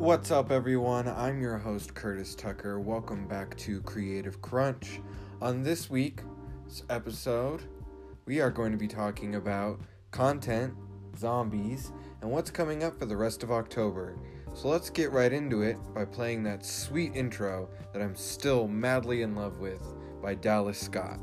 What's up, everyone? I'm your host, Curtis Tucker. Welcome back to Creative Crunch. On this week's episode, we are going to be talking about content, zombies, and what's coming up for the rest of October. So let's get right into it by playing that sweet intro that I'm still madly in love with by Dallas Scott.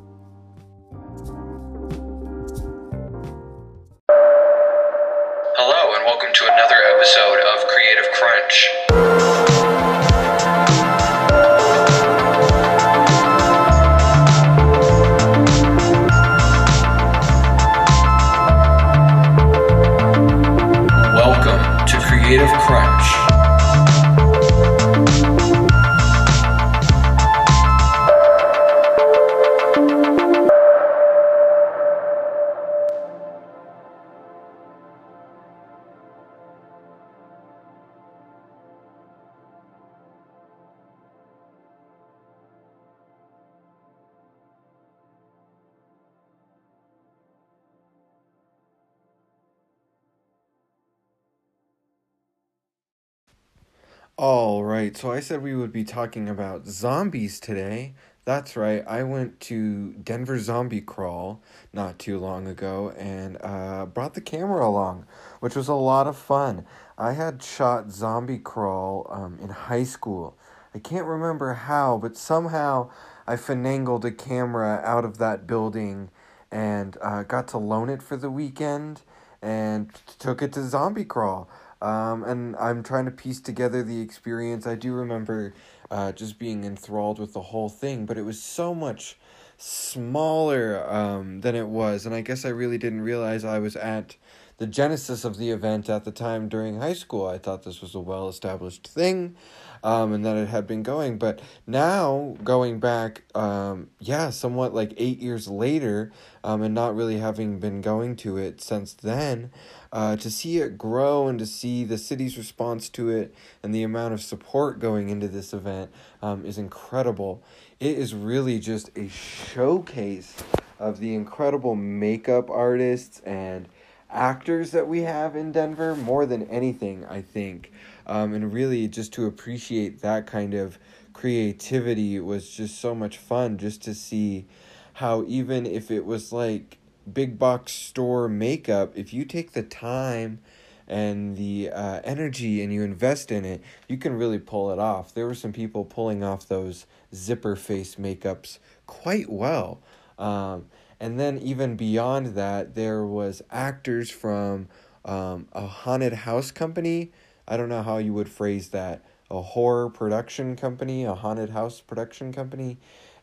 All right, so I said we would be talking about zombies today. That's right, I went to Denver Zombie Crawl not too long ago and uh, brought the camera along, which was a lot of fun. I had shot Zombie Crawl um, in high school. I can't remember how, but somehow I finagled a camera out of that building and uh, got to loan it for the weekend and took it to Zombie Crawl. Um, and I'm trying to piece together the experience. I do remember uh, just being enthralled with the whole thing, but it was so much smaller um, than it was. And I guess I really didn't realize I was at the genesis of the event at the time during high school. I thought this was a well established thing um, and that it had been going. But now, going back, um, yeah, somewhat like eight years later, um, and not really having been going to it since then, uh, to see it grow and to see the city's response to it and the amount of support going into this event um, is incredible. It is really just a showcase of the incredible makeup artists and actors that we have in Denver more than anything, I think. Um, and really, just to appreciate that kind of creativity was just so much fun just to see how, even if it was like big box store makeup, if you take the time and the uh, energy and you invest in it, you can really pull it off. There were some people pulling off those zipper face makeups quite well. Um, and then even beyond that, there was actors from um, a haunted house company. I don't know how you would phrase that. A horror production company, a haunted house production company.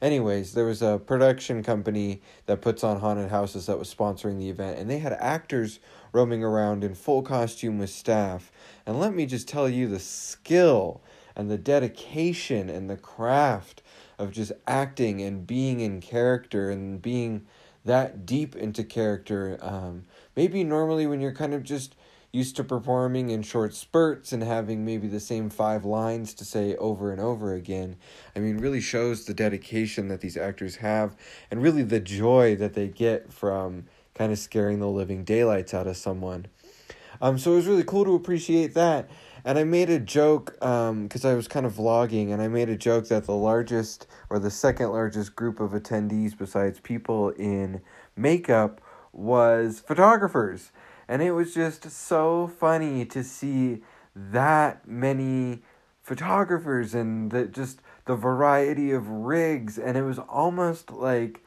Anyways, there was a production company that puts on haunted houses that was sponsoring the event, and they had actors roaming around in full costume with staff. And let me just tell you the skill and the dedication and the craft of just acting and being in character and being that deep into character. Um, maybe normally when you're kind of just used to performing in short spurts and having maybe the same five lines to say over and over again, I mean, really shows the dedication that these actors have and really the joy that they get from kind of scaring the living daylights out of someone. Um, so it was really cool to appreciate that. And I made a joke because I was kind of vlogging, and I made a joke that the largest or the second largest group of attendees, besides people in makeup, was photographers. And it was just so funny to see that many photographers and the, just the variety of rigs. And it was almost like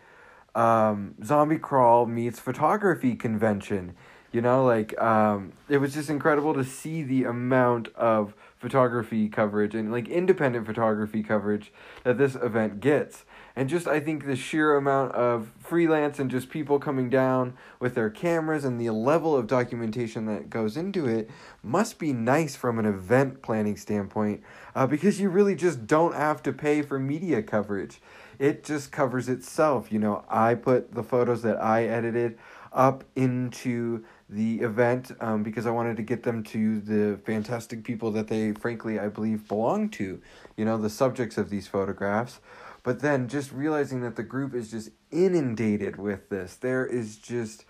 um, Zombie Crawl meets photography convention. You know, like um, it was just incredible to see the amount of photography coverage and like independent photography coverage that this event gets. And just I think the sheer amount of freelance and just people coming down with their cameras and the level of documentation that goes into it must be nice from an event planning standpoint uh, because you really just don't have to pay for media coverage. It just covers itself. You know, I put the photos that I edited up into the event um, because I wanted to get them to the fantastic people that they, frankly, I believe belong to, you know, the subjects of these photographs. But then just realizing that the group is just inundated with this. There is just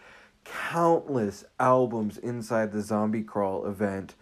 countless albums inside the Zombie Crawl event.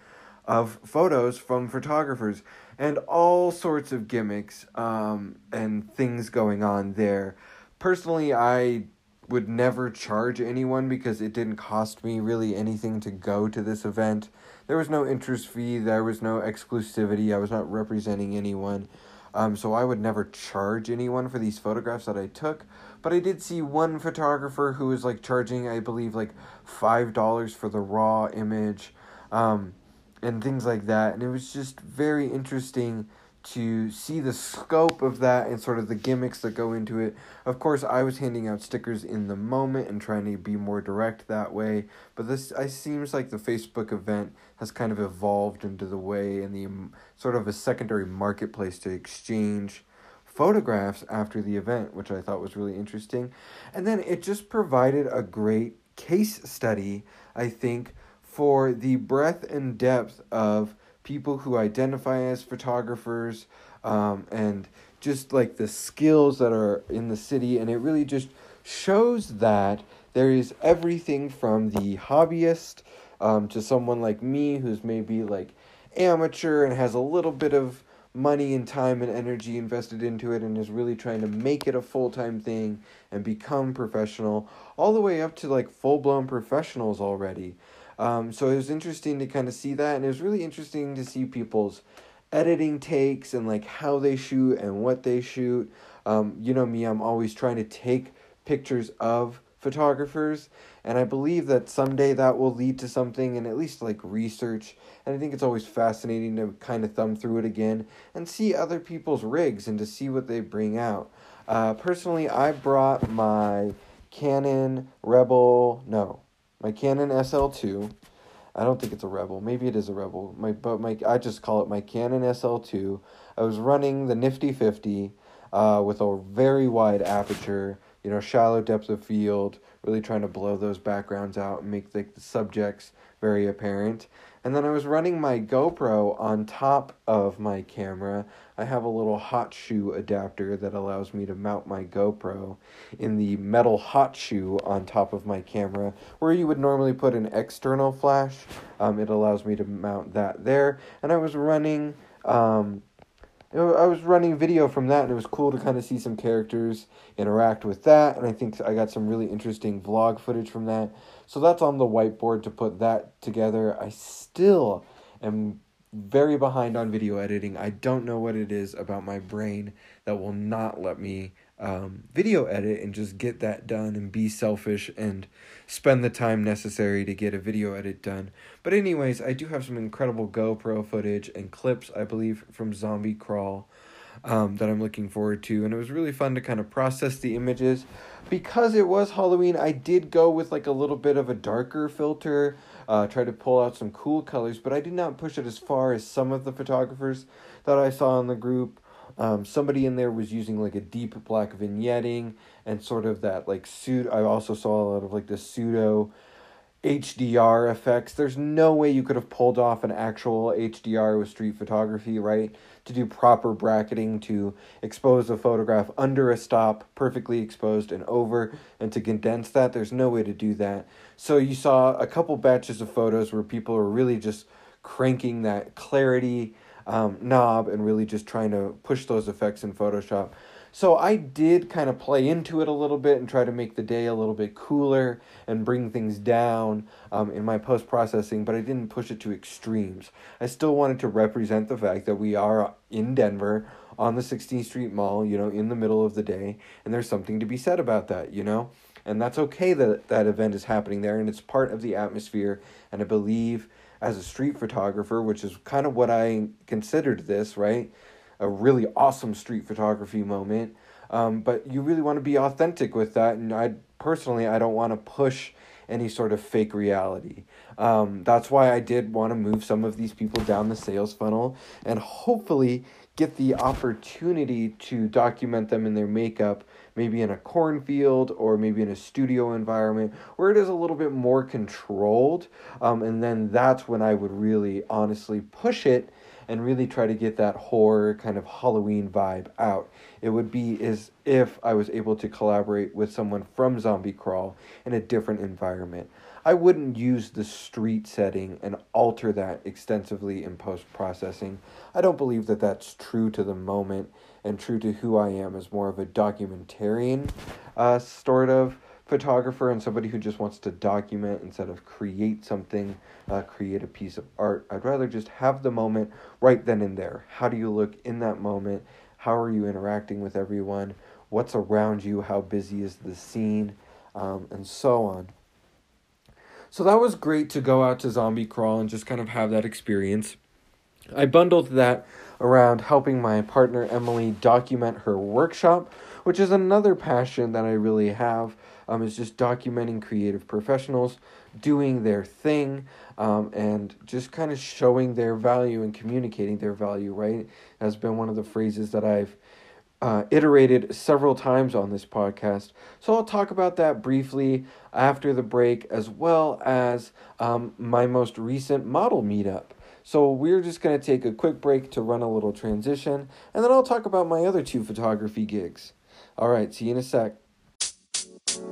of photos from photographers and all sorts of gimmicks um, and things going on there. Personally, I would never charge anyone because it didn't cost me really anything to go to this event. There was no interest fee, there was no exclusivity, I was not representing anyone. Um, so I would never charge anyone for these photographs that I took. But I did see one photographer who was like charging, I believe, like $5 for the raw image um, and things like that. And it was just very interesting to see the scope of that and sort of the gimmicks that go into it. Of course, I was handing out stickers in the moment and trying to be more direct that way, but this I seems like the Facebook event has kind of evolved into the way and the sort of a secondary marketplace to exchange photographs after the event, which I thought was really interesting. And then it just provided a great case study, I think, for the breadth and depth of people who identify as photographers um, and just like the skills that are in the city and it really just shows that there is everything from the hobbyist um, to someone like me who's maybe like amateur and has a little bit of money and time and energy invested into it and is really trying to make it a full-time thing and become professional all the way up to like full-blown professionals already um, so it was interesting to kind of see that, and it was really interesting to see people's editing takes and like how they shoot and what they shoot. Um, you know me, I'm always trying to take pictures of photographers, and I believe that someday that will lead to something and at least like research. And I think it's always fascinating to kind of thumb through it again and see other people's rigs and to see what they bring out. Uh, personally, I brought my Canon Rebel, no, my Canon SL2. I don't think it's a Rebel. Maybe it is a Rebel. My but my I just call it my Canon SL2. I was running the Nifty 50 uh, with a very wide aperture, you know, shallow depth of field, really trying to blow those backgrounds out and make the, the subjects very apparent. And then I was running my GoPro on top of my camera. I have a little hot shoe adapter that allows me to mount my GoPro in the metal hot shoe on top of my camera, where you would normally put an external flash. Um, it allows me to mount that there. And I was running. Um, I was running video from that, and it was cool to kind of see some characters interact with that. And I think I got some really interesting vlog footage from that. So that's on the whiteboard to put that together. I still am very behind on video editing. I don't know what it is about my brain that will not let me um, video edit and just get that done and be selfish and spend the time necessary to get a video edit done. But, anyways, I do have some incredible GoPro footage and clips, I believe, from Zombie Crawl um, that I'm looking forward to. And it was really fun to kind of process the images. Because it was Halloween, I did go with like a little bit of a darker filter, uh, try to pull out some cool colors, but I did not push it as far as some of the photographers that I saw in the group. Um, somebody in there was using like a deep black vignetting and sort of that like suit. I also saw a lot of like the pseudo HDR effects. There's no way you could have pulled off an actual HDR with street photography, right? To do proper bracketing, to expose a photograph under a stop, perfectly exposed and over, and to condense that. There's no way to do that. So you saw a couple batches of photos where people are really just cranking that clarity um, knob and really just trying to push those effects in Photoshop. So I did kind of play into it a little bit and try to make the day a little bit cooler and bring things down um, in my post processing, but I didn't push it to extremes. I still wanted to represent the fact that we are in Denver on the 16th Street Mall, you know, in the middle of the day, and there's something to be said about that, you know? And that's okay that that event is happening there and it's part of the atmosphere, and I believe as a street photographer, which is kind of what I considered this, right? A really awesome street photography moment. Um, but you really want to be authentic with that, and I personally I don't want to push any sort of fake reality. Um, that's why I did want to move some of these people down the sales funnel and hopefully get the opportunity to document them in their makeup maybe in a cornfield or maybe in a studio environment where it is a little bit more controlled. Um, and then that's when I would really honestly push it and really try to get that horror kind of Halloween vibe out. It would be as if I was able to collaborate with someone from Zombie Crawl in a different environment. I wouldn't use the street setting and alter that extensively in post processing. I don't believe that that's true to the moment and true to who I am as more of a documentarian uh, sort of photographer and somebody who just wants to document instead of create something, uh, create a piece of art. I'd rather just have the moment right then and there. How do you look in that moment? How are you interacting with everyone? What's around you? How busy is the scene? Um, and so on. So that was great to go out to Zombie Crawl and just kind of have that experience. I bundled that around helping my partner Emily document her workshop, which is another passion that I really have. Um, is just documenting creative professionals doing their thing um, and just kind of showing their value and communicating their value, right? Has been one of the phrases that I've uh, iterated several times on this podcast. So I'll talk about that briefly after the break, as well as um, my most recent model meetup. So we're just going to take a quick break to run a little transition, and then I'll talk about my other two photography gigs. All right, see you in a sec. All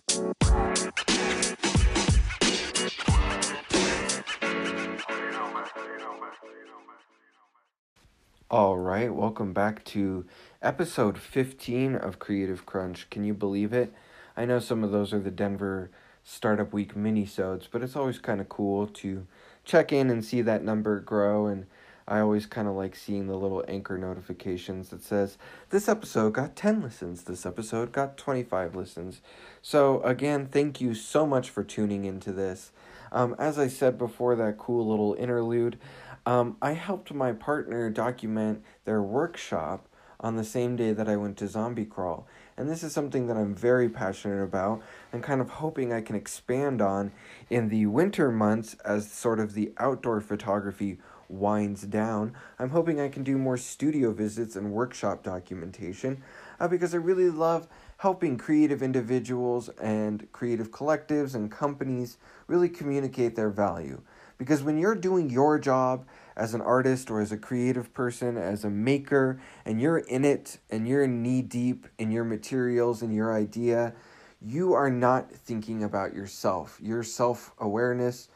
right, welcome back to episode 15 of Creative Crunch. Can you believe it? I know some of those are the Denver Startup Week mini-sodes, but it's always kind of cool to check in and see that number grow and I always kind of like seeing the little anchor notifications that says this episode got 10 listens, this episode got 25 listens. So again, thank you so much for tuning into this. Um, as I said before that cool little interlude, um, I helped my partner document their workshop on the same day that I went to Zombie Crawl. And this is something that I'm very passionate about and kind of hoping I can expand on in the winter months as sort of the outdoor photography winds down. I'm hoping I can do more studio visits and workshop documentation uh, because I really love helping creative individuals and creative collectives and companies really communicate their value. Because when you're doing your job as an artist or as a creative person, as a maker, and you're in it and you're knee deep in your materials and your idea, you are not thinking about yourself. Your self awareness,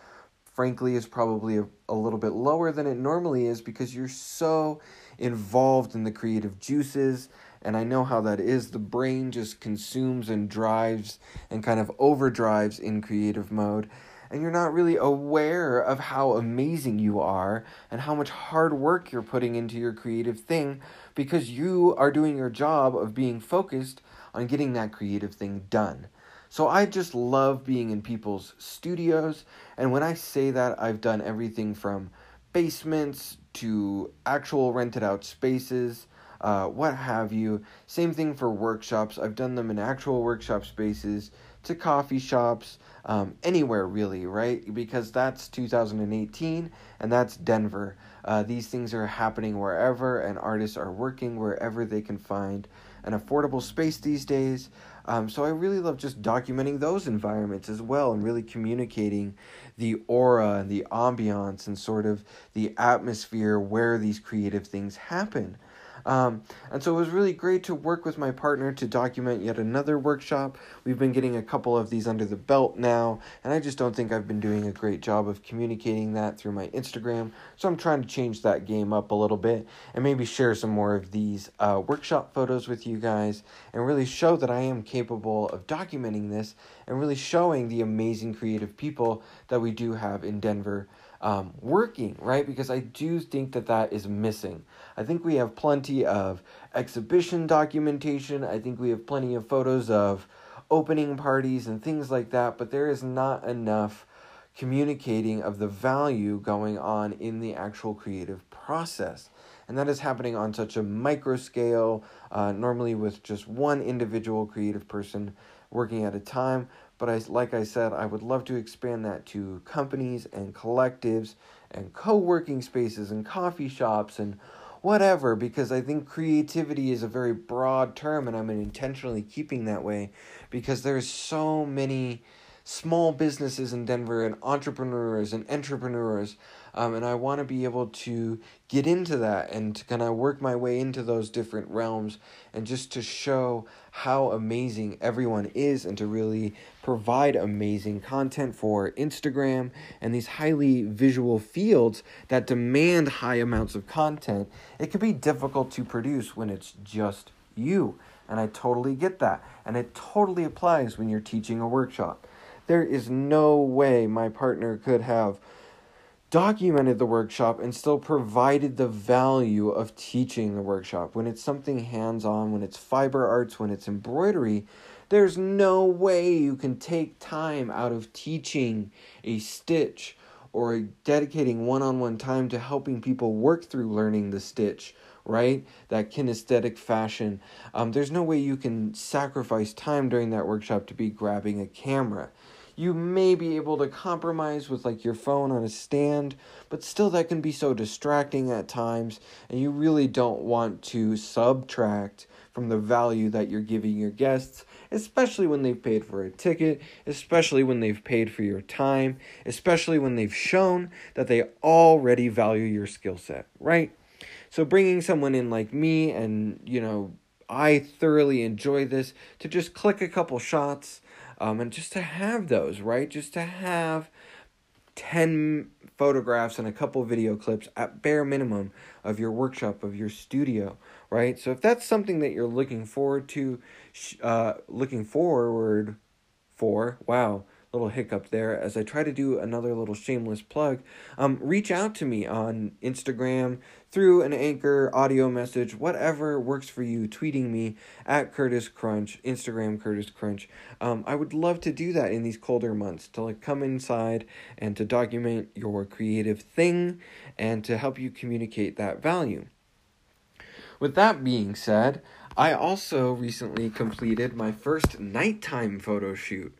frankly, is probably a, a little bit lower than it normally is because you're so involved in the creative juices. And I know how that is. The brain just consumes and drives and kind of overdrives in creative mode and you're not really aware of how amazing you are and how much hard work you're putting into your creative thing because you are doing your job of being focused on getting that creative thing done. So I just love being in people's studios, and when I say that, I've done everything from basements to actual rented out spaces. Uh, what have you. Same thing for workshops. I've done them in actual workshop spaces to coffee shops, um, anywhere really, right? Because that's 2018 and that's Denver. Uh, these things are happening wherever, and artists are working wherever they can find an affordable space these days. Um, so I really love just documenting those environments as well and really communicating the aura and the ambiance and sort of the atmosphere where these creative things happen. Um, and so it was really great to work with my partner to document yet another workshop. We've been getting a couple of these under the belt now, and I just don't think I've been doing a great job of communicating that through my Instagram. So I'm trying to change that game up a little bit and maybe share some more of these uh, workshop photos with you guys and really show that I am capable of documenting this and really showing the amazing creative people that we do have in Denver um, working, right? Because I do think that that is missing. I think we have plenty of exhibition documentation. I think we have plenty of photos of opening parties and things like that, but there is not enough communicating of the value going on in the actual creative process. And that is happening on such a micro scale, uh, normally with just one individual creative person working at a time. But I, like I said, I would love to expand that to companies and collectives and co working spaces and coffee shops and whatever, because I think creativity is a very broad term and I'm intentionally keeping that way because there's so many small businesses in Denver and entrepreneurs and entrepreneurs. Um, and I want to be able to get into that and to kind of work my way into those different realms and just to show how amazing everyone is and to really provide amazing content for Instagram and these highly visual fields that demand high amounts of content. It can be difficult to produce when it's just you. And I totally get that. And it totally applies when you're teaching a workshop. There is no way my partner could have documented the workshop and still provided the value of teaching the workshop. When it's something hands on, when it's fiber arts, when it's embroidery, there's no way you can take time out of teaching a stitch or dedicating one on one time to helping people work through learning the stitch, right? That kinesthetic fashion. Um, there's no way you can sacrifice time during that workshop to be grabbing a camera you may be able to compromise with like your phone on a stand, but still that can be so distracting at times, and you really don't want to subtract from the value that you're giving your guests, especially when they've paid for a ticket, especially when they've paid for your time, especially when they've shown that they already value your skill set, right? So bringing someone in like me and, you know, I thoroughly enjoy this to just click a couple shots um, and just to have those, right? Just to have 10 photographs and a couple video clips at bare minimum of your workshop, of your studio, right? So if that's something that you're looking forward to, uh, looking forward for, wow, little hiccup there as I try to do another little shameless plug. Um, reach out to me on Instagram through an anchor audio message, whatever works for you. Tweeting me at Curtis Crunch, Instagram Curtis Crunch. Um, I would love to do that in these colder months to like come inside and to document your creative thing and to help you communicate that value. With that being said, I also recently completed my first nighttime photo shoot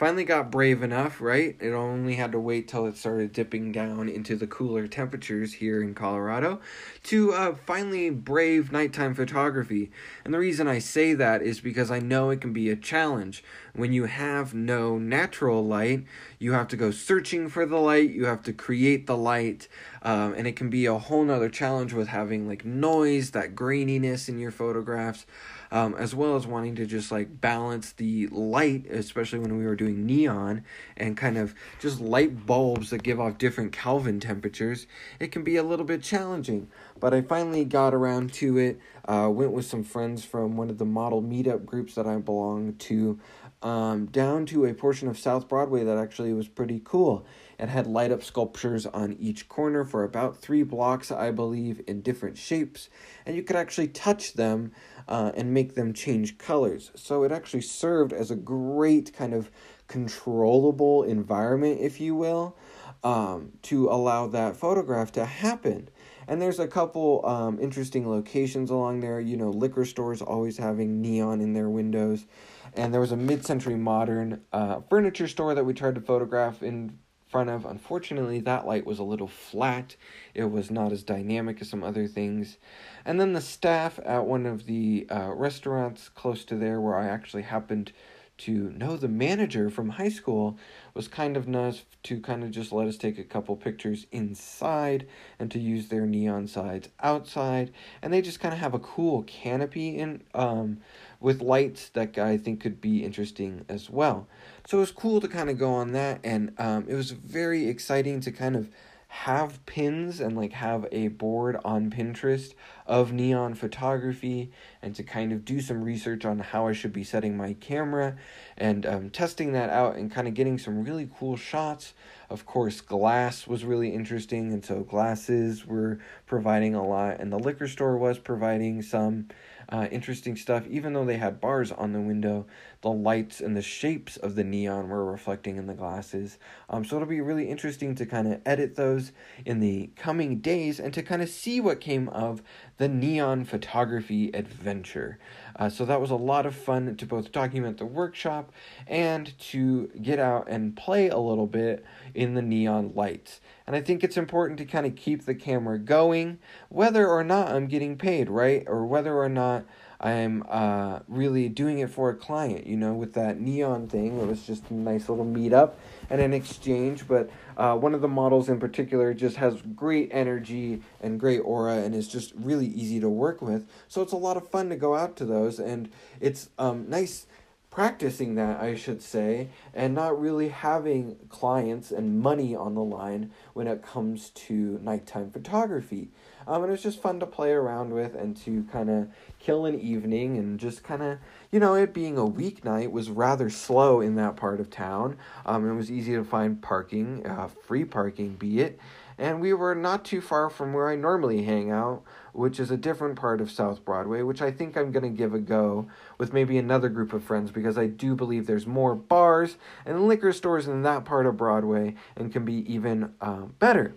finally got brave enough, right? It only had to wait till it started dipping down into the cooler temperatures here in Colorado to uh, finally brave nighttime photography. And the reason I say that is because I know it can be a challenge. When you have no natural light, you have to go searching for the light, you have to create the light, um, and it can be a whole nother challenge with having like noise, that graininess in your photographs um, as well as wanting to just like balance the light, especially when we were doing neon and kind of just light bulbs that give off different Kelvin temperatures. It can be a little bit challenging, but I finally got around to it. Uh, went with some friends from one of the model meetup groups that I belong to um, down to a portion of South Broadway that actually was pretty cool. It had light up sculptures on each corner for about three blocks, I believe, in different shapes, and you could actually touch them uh, and make them change colors. So it actually served as a great kind of controllable environment, if you will, um, to allow that photograph to happen. And there's a couple um, interesting locations along there. You know, liquor stores always having neon in their windows. And there was a mid century modern uh, furniture store that we tried to photograph in front of. Unfortunately, that light was a little flat. It was not as dynamic as some other things. And then the staff at one of the uh, restaurants close to there, where I actually happened to know the manager from high school, was kind of nice to kind of just let us take a couple pictures inside and to use their neon sides outside. And they just kind of have a cool canopy in um, with lights that I think could be interesting as well. So it was cool to kind of go on that, and um, it was very exciting to kind of have pins and like have a board on Pinterest of neon photography and to kind of do some research on how I should be setting my camera and um, testing that out and kind of getting some really cool shots. Of course, glass was really interesting, and so glasses were providing a lot, and the liquor store was providing some uh, interesting stuff. Even though they had bars on the window, the lights and the shapes of the neon were reflecting in the glasses. Um, so it'll be really interesting to kind of edit those in the coming days and to kind of see what came of the neon photography adventure. Uh, so that was a lot of fun to both document the workshop and to get out and play a little bit in the neon lights. And I think it's important to kind of keep the camera going, whether or not I'm getting paid, right? Or whether or not I'm uh, really doing it for a client, you know, with that neon thing. It was just a nice little meetup and an exchange. But uh, one of the models in particular just has great energy and great aura and is just really easy to work with. So it's a lot of fun to go out to those. And it's um, nice practicing that, I should say, and not really having clients and money on the line when it comes to nighttime photography. Um, and it was just fun to play around with and to kind of kill an evening and just kind of, you know, it being a weeknight was rather slow in that part of town. Um, it was easy to find parking, uh, free parking, be it. And we were not too far from where I normally hang out, which is a different part of South Broadway, which I think I'm going to give a go with maybe another group of friends because I do believe there's more bars and liquor stores in that part of Broadway and can be even uh, better.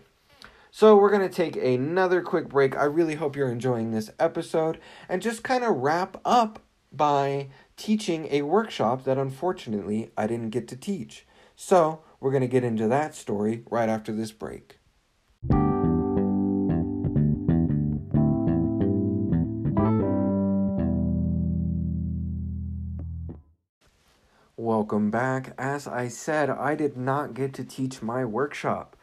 So, we're going to take another quick break. I really hope you're enjoying this episode and just kind of wrap up by teaching a workshop that unfortunately I didn't get to teach. So, we're going to get into that story right after this break. Welcome back. As I said, I did not get to teach my workshop.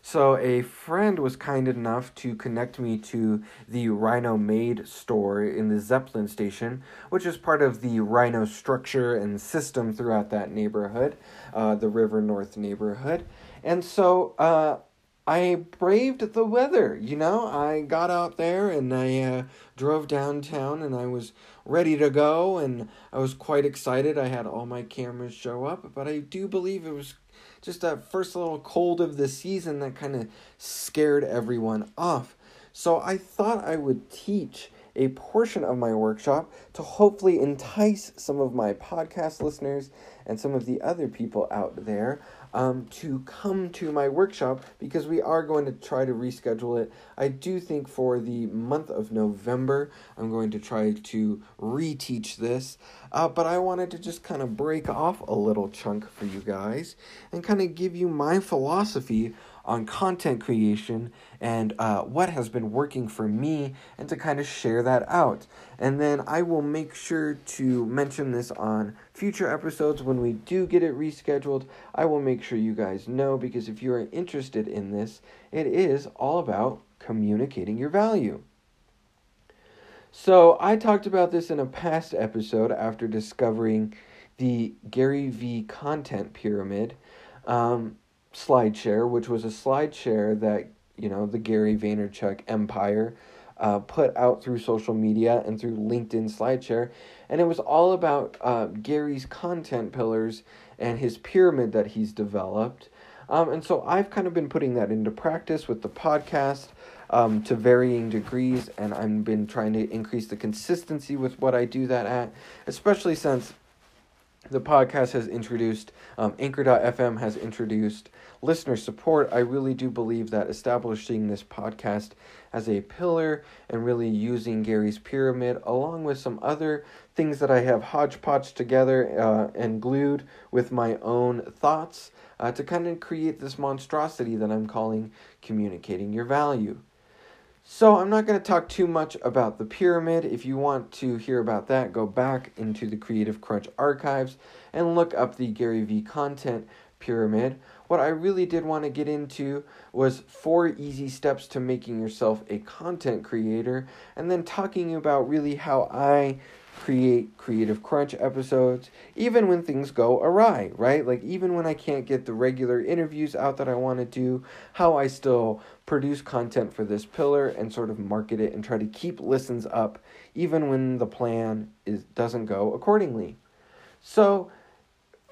So, a friend was kind enough to connect me to the RiNo Made store in the Zeppelin station, which is part of the RiNo structure and system throughout that neighborhood, uh, the River North neighborhood. And so, uh, I braved the weather, you know. I got out there and I uh, drove downtown and I was ready to go and I was quite excited. I had all my cameras show up, but I do believe it was just that first little cold of the season that kind of scared everyone off. So I thought I would teach a portion of my workshop to hopefully entice some of my podcast listeners and some of the other people out there um, to come to my workshop because we are going to try to reschedule it. I do think for the month of November, I'm going to try to reteach this. Uh, but I wanted to just kind of break off a little chunk for you guys and kind of give you my philosophy on content creation and uh, what has been working for me and to kind of share that out. And then I will make sure to mention this on future episodes when we do get it rescheduled. I will make sure you guys know because if you are interested in this, it is all about communicating your value. So, I talked about this in a past episode after discovering the Gary V content pyramid. Um, SlideShare, which was a SlideShare that you know the Gary Vaynerchuk empire uh, put out through social media and through LinkedIn SlideShare, and it was all about uh, Gary's content pillars and his pyramid that he's developed. Um, and so I've kind of been putting that into practice with the podcast um, to varying degrees, and I've been trying to increase the consistency with what I do that at, especially since the podcast has introduced, um, Anchor.fm has introduced listener support. I really do believe that establishing this podcast as a pillar and really using Gary's pyramid along with some other things that I have hodgepodge together uh, and glued with my own thoughts uh, to kind of create this monstrosity that I'm calling communicating your value. So, I'm not going to talk too much about the pyramid. If you want to hear about that, go back into the Creative Crunch archives and look up the Gary V content pyramid. What I really did want to get into was four easy steps to making yourself a content creator, and then talking about really how I create Creative Crunch episodes, even when things go awry, right? Like, even when I can't get the regular interviews out that I want to do, how I still produce content for this pillar and sort of market it and try to keep listens up, even when the plan is, doesn't go accordingly. So,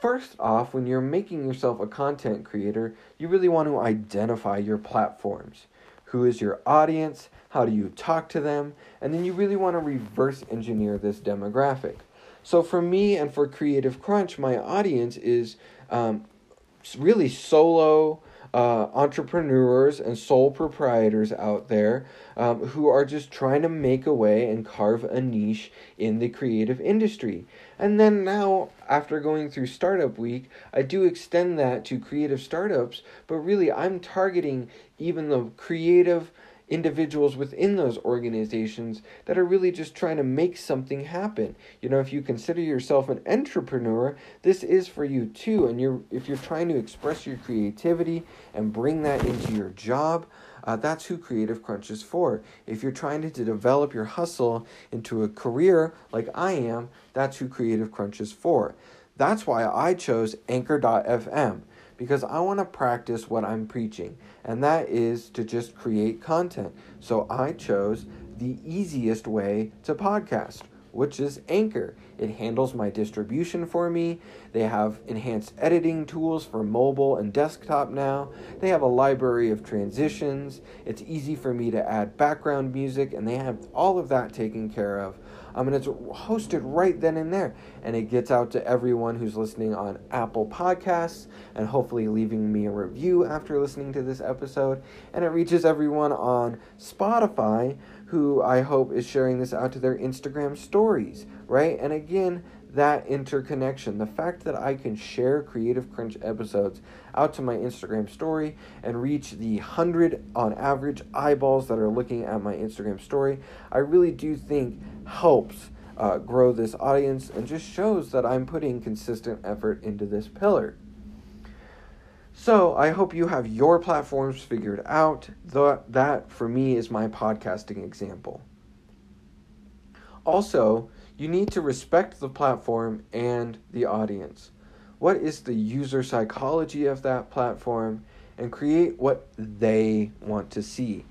First off, when you're making yourself a content creator, you really want to identify your platforms. Who is your audience? How do you talk to them? And then you really want to reverse engineer this demographic. So, for me and for Creative Crunch, my audience is um, really solo uh, entrepreneurs and sole proprietors out there um, who are just trying to make a way and carve a niche in the creative industry. And then now, after going through Startup Week, I do extend that to creative startups, but really I'm targeting even the creative individuals within those organizations that are really just trying to make something happen. You know, if you consider yourself an entrepreneur, this is for you too. And you're if you're trying to express your creativity and bring that into your job, uh, that's who Creative Crunch is for. If you're trying to, to develop your hustle into a career like I am, that's who Creative Crunch is for. That's why I chose Anchor.fm because I want to practice what I'm preaching, and that is to just create content. So I chose the easiest way to podcast, which is Anchor. It handles my distribution for me. They have enhanced editing tools for mobile and desktop now. They have a library of transitions. It's easy for me to add background music, and they have all of that taken care of. I mean, it's hosted right then and there, and it gets out to everyone who's listening on Apple Podcasts and hopefully leaving me a review after listening to this episode. And it reaches everyone on Spotify who I hope is sharing this out to their Instagram stories, right? And again, that interconnection. The fact that I can share Creative Crunch episodes out to my Instagram story and reach the 100 on average eyeballs that are looking at my Instagram story, I really do think helps uh, grow this audience and just shows that I'm putting consistent effort into this pillar. So I hope you have your platforms figured out. The, that, for me, is my podcasting example. Also, you need to respect the platform and the audience. What is the user psychology of that platform? And create what they want to see.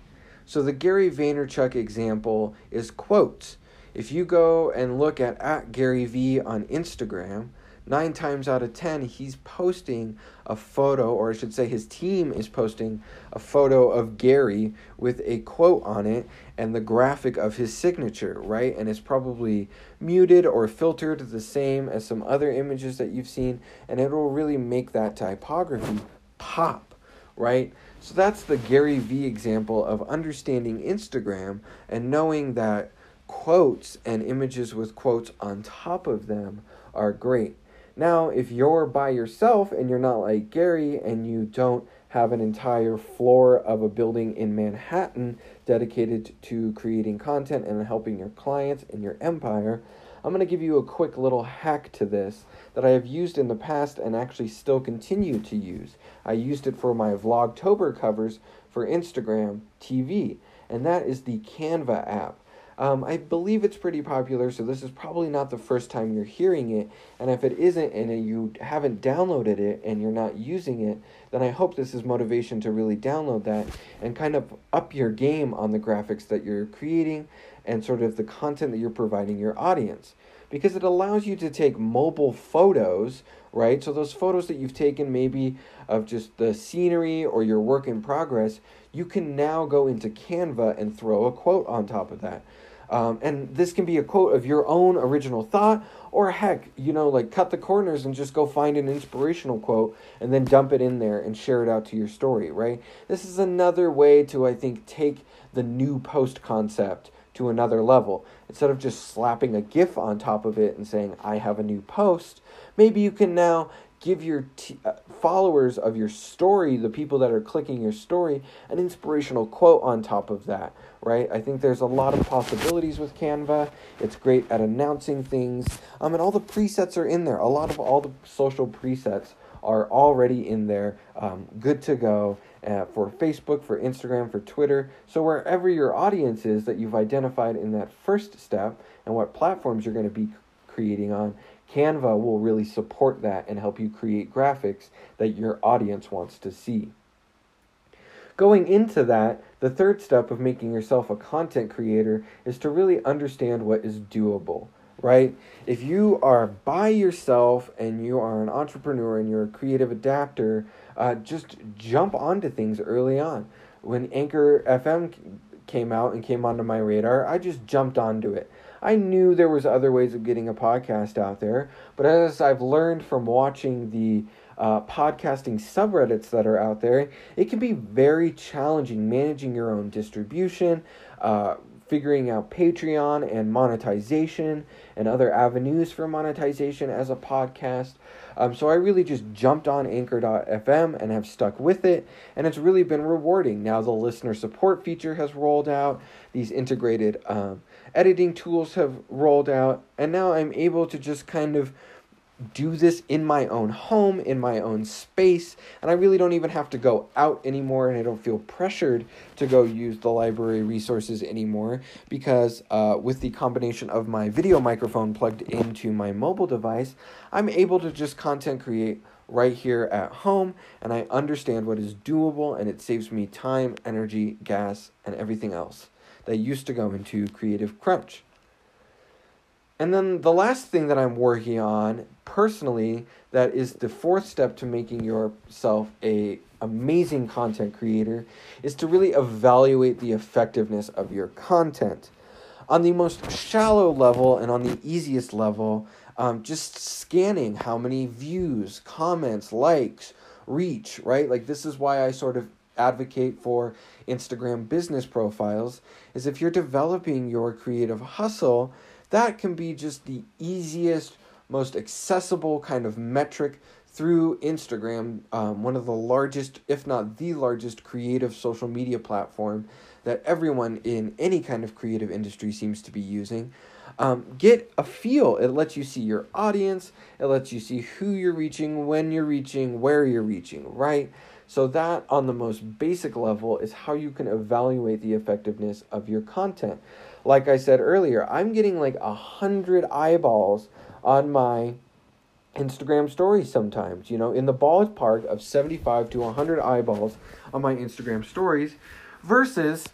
So, the Gary Vaynerchuk example is quotes. If you go and look at, at Gary V on Instagram, nine times out of ten, he's posting a photo, or I should say, his team is posting a photo of Gary with a quote on it and the graphic of his signature, right? And it's probably muted or filtered the same as some other images that you've seen, and it will really make that typography pop, right? So that's the Gary V example of understanding Instagram and knowing that quotes and images with quotes on top of them are great. Now, if you're by yourself and you're not like Gary and you don't have an entire floor of a building in Manhattan dedicated to creating content and helping your clients and your empire, I'm going to give you a quick little hack to this that I have used in the past and actually still continue to use. I used it for my Vlogtober covers for Instagram TV, and that is the Canva app. Um, I believe it's pretty popular, so this is probably not the first time you're hearing it. And if it isn't and you haven't downloaded it and you're not using it, then I hope this is motivation to really download that and kind of up your game on the graphics that you're creating and sort of the content that you're providing your audience. Because it allows you to take mobile photos, right? So those photos that you've taken maybe of just the scenery or your work in progress, you can now go into Canva and throw a quote on top of that. Um, and this can be a quote of your own original thought, or heck, you know, like cut the corners and just go find an inspirational quote and then dump it in there and share it out to your story, right? This is another way to, I think, take the new post concept to another level. Instead of just slapping a GIF on top of it and saying, I have a new post, maybe you can now give your t- uh, followers of your story, the people that are clicking your story, an inspirational quote on top of that, right? I think there's a lot of possibilities with Canva. It's great at announcing things. Um, and all the presets are in there. A lot of all the social presets are already in there, um, good to go. Uh, for Facebook, for Instagram, for Twitter. So, wherever your audience is that you've identified in that first step and what platforms you're going to be creating on, Canva will really support that and help you create graphics that your audience wants to see. Going into that, the third step of making yourself a content creator is to really understand what is doable, right? If you are by yourself and you are an entrepreneur and you're a creative adapter, uh, just jump onto things early on. When Anchor FM came out and came onto my radar, I just jumped onto it. I knew there was other ways of getting a podcast out there, but as I've learned from watching the uh, podcasting subreddits that are out there, it can be very challenging managing your own distribution, uh, figuring out Patreon and monetization and other avenues for monetization as a podcast. Um, so I really just jumped on anchor.fm and have stuck with it, and it's really been rewarding. Now the listener support feature has rolled out, these integrated um, editing tools have rolled out, and now I'm able to just kind of do this in my own home, in my own space, and I really don't even have to go out anymore and I don't feel pressured to go use the library resources anymore because uh, with the combination of my video microphone plugged into my mobile device, I'm able to just content create right here at home and I understand what is doable and it saves me time, energy, gas, and everything else that used to go into Creative Crunch. And then the last thing that I'm working on personally that is the fourth step to making yourself a amazing content creator is to really evaluate the effectiveness of your content. On the most shallow level and on the easiest level, um, just scanning how many views, comments, likes, reach, right? Like this is why I sort of advocate for Instagram business profiles is if you're developing your creative hustle, that can be just the easiest, most accessible kind of metric through Instagram, um, one of the largest, if not the largest, creative social media platform that everyone in any kind of creative industry seems to be using. Um, get a feel. It lets you see your audience. It lets you see who you're reaching, when you're reaching, where you're reaching, right? So, that on the most basic level is how you can evaluate the effectiveness of your content. Like I said earlier, I'm getting like a hundred eyeballs on my Instagram stories sometimes, you know, in the ballpark of 75 to 100 eyeballs on my Instagram stories versus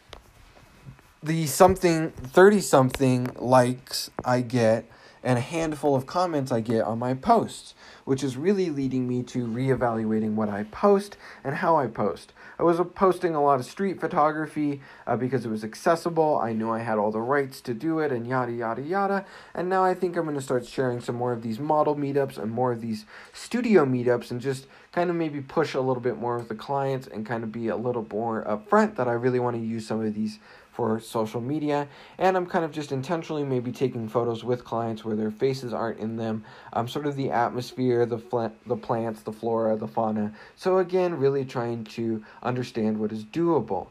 the something 30 something likes I get and a handful of comments I get on my posts, which is really leading me to reevaluating what I post and how I post. I was posting a lot of street photography uh, because it was accessible. I knew I had all the rights to do it and yada, yada, yada. And now I think I'm going to start sharing some more of these model meetups and more of these studio meetups and just kind of maybe push a little bit more with the clients and kind of be a little more upfront that I really want to use some of these for social media. And I'm kind of just intentionally maybe taking photos with clients where their faces aren't in them. Um, sort of the atmosphere, the fl- the plants, the flora, the fauna. So again, really trying to understand what is doable.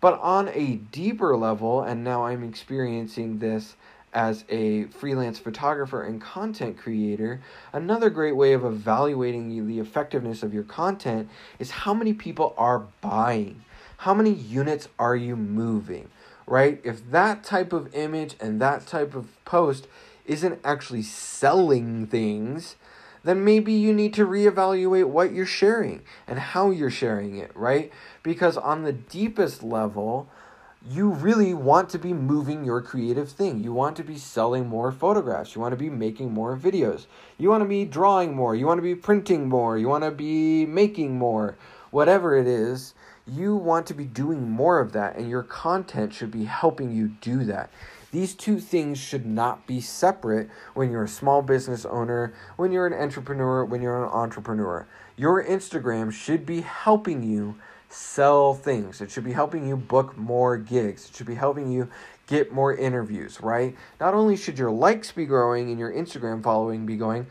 But on a deeper level, and now I'm experiencing this as a freelance photographer and content creator, another great way of evaluating the effectiveness of your content is how many people are buying. How many units are you moving? Right? If that type of image and that type of post isn't actually selling things, then maybe you need to reevaluate what you're sharing and how you're sharing it, right? Because on the deepest level, you really want to be moving your creative thing. You want to be selling more photographs. You want to be making more videos. You want to be drawing more. You want to be printing more. You want to be making more. Whatever it is, you want to be doing more of that, and your content should be helping you do that. These two things should not be separate when you're a small business owner, when you're an entrepreneur, when you're an entrepreneur. Your Instagram should be helping you sell things. It should be helping you book more gigs. It should be helping you get more interviews, right? Not only should your likes be growing and your Instagram following be going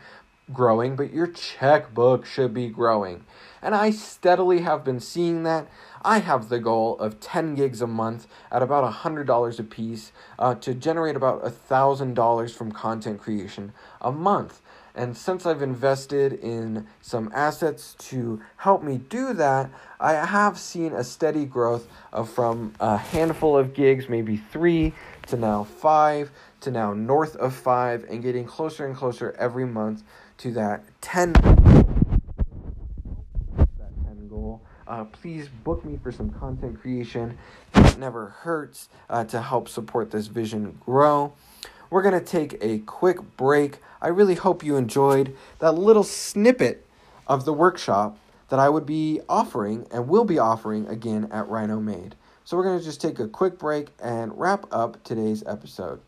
growing, but your checkbook should be growing and I steadily have been seeing that. I have the goal of 10 gigs a month at about $100 a piece uh, to generate about $1,000 from content creation a month. And since I've invested in some assets to help me do that, I have seen a steady growth of from a handful of gigs, maybe three, to now five, to now north of five, and getting closer and closer every month to that 10 uh, please book me for some content creation. It never hurts uh, to help support this vision grow. We're going to take a quick break. I really hope you enjoyed that little snippet of the workshop that I would be offering and will be offering again at RiNo Made. So we're going to just take a quick break and wrap up today's episode.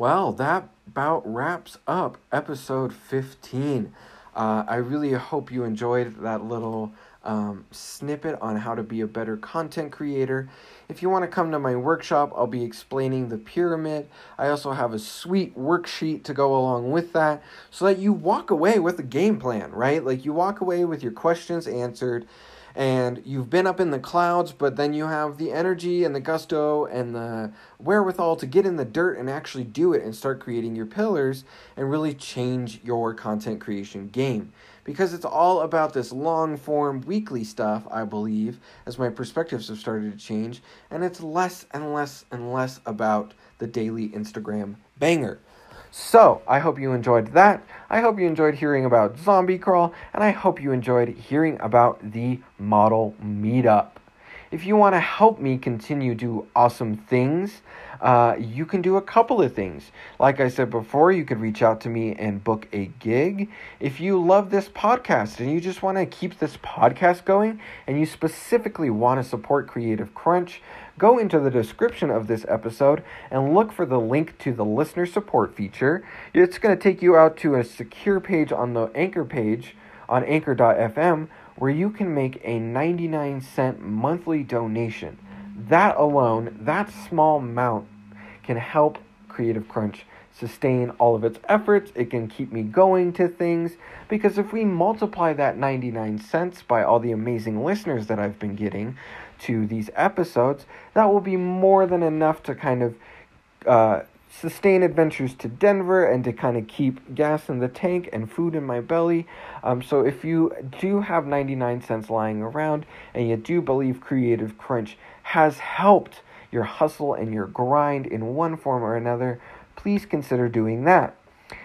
Well, that about wraps up episode 15. Uh, I really hope you enjoyed that little um, snippet on how to be a better content creator. If you want to come to my workshop, I'll be explaining the pyramid. I also have a sweet worksheet to go along with that so that you walk away with a game plan, right? Like you walk away with your questions answered and you've been up in the clouds, but then you have the energy and the gusto and the wherewithal to get in the dirt and actually do it and start creating your pillars and really change your content creation game. Because it's all about this long form weekly stuff, I believe, as my perspectives have started to change, and it's less and less and less about the daily Instagram banger. So, I hope you enjoyed that. I hope you enjoyed hearing about Zombie Crawl, and I hope you enjoyed hearing about the model meetup. If you want to help me continue do awesome things, uh, you can do a couple of things. Like I said before, you could reach out to me and book a gig. If you love this podcast and you just want to keep this podcast going and you specifically want to support Creative Crunch, go into the description of this episode and look for the link to the listener support feature. It's going to take you out to a secure page on the Anchor page on anchor.fm where you can make a 99 cent monthly donation. That alone, that small amount, can help Creative Crunch sustain all of its efforts. It can keep me going to things because if we multiply that 99 cents by all the amazing listeners that I've been getting to these episodes, that will be more than enough to kind of uh, sustain adventures to Denver and to kind of keep gas in the tank and food in my belly. Um, so if you do have 99 cents lying around and you do believe Creative Crunch has helped your hustle and your grind in one form or another, please consider doing that.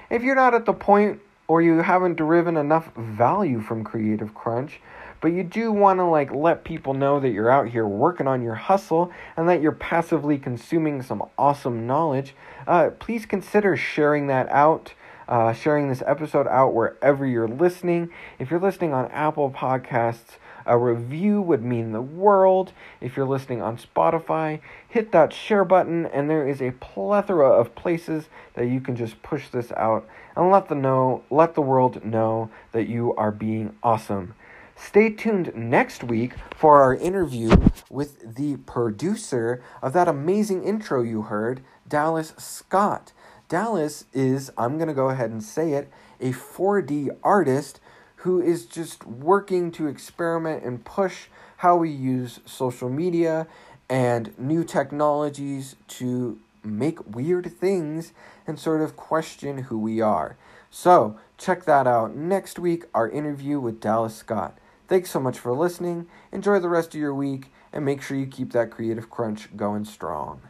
If you're not at the point or you haven't driven enough value from Creative Crunch, but you do want to like let people know that you're out here working on your hustle and that you're passively consuming some awesome knowledge, uh, please consider sharing that out. Uh, sharing this episode out wherever you're listening. If you're listening on Apple Podcasts, a review would mean the world. If you're listening on Spotify, hit that share button, and there is a plethora of places that you can just push this out and let the know, let the world know that you are being awesome. Stay tuned next week for our interview with the producer of that amazing intro you heard, Dallas Scott. Dallas is, I'm going to go ahead and say it, a 4D artist who is just working to experiment and push how we use social media and new technologies to make weird things and sort of question who we are. So, check that out next week, our interview with Dallas Scott. Thanks so much for listening. Enjoy the rest of your week and make sure you keep that creative crunch going strong.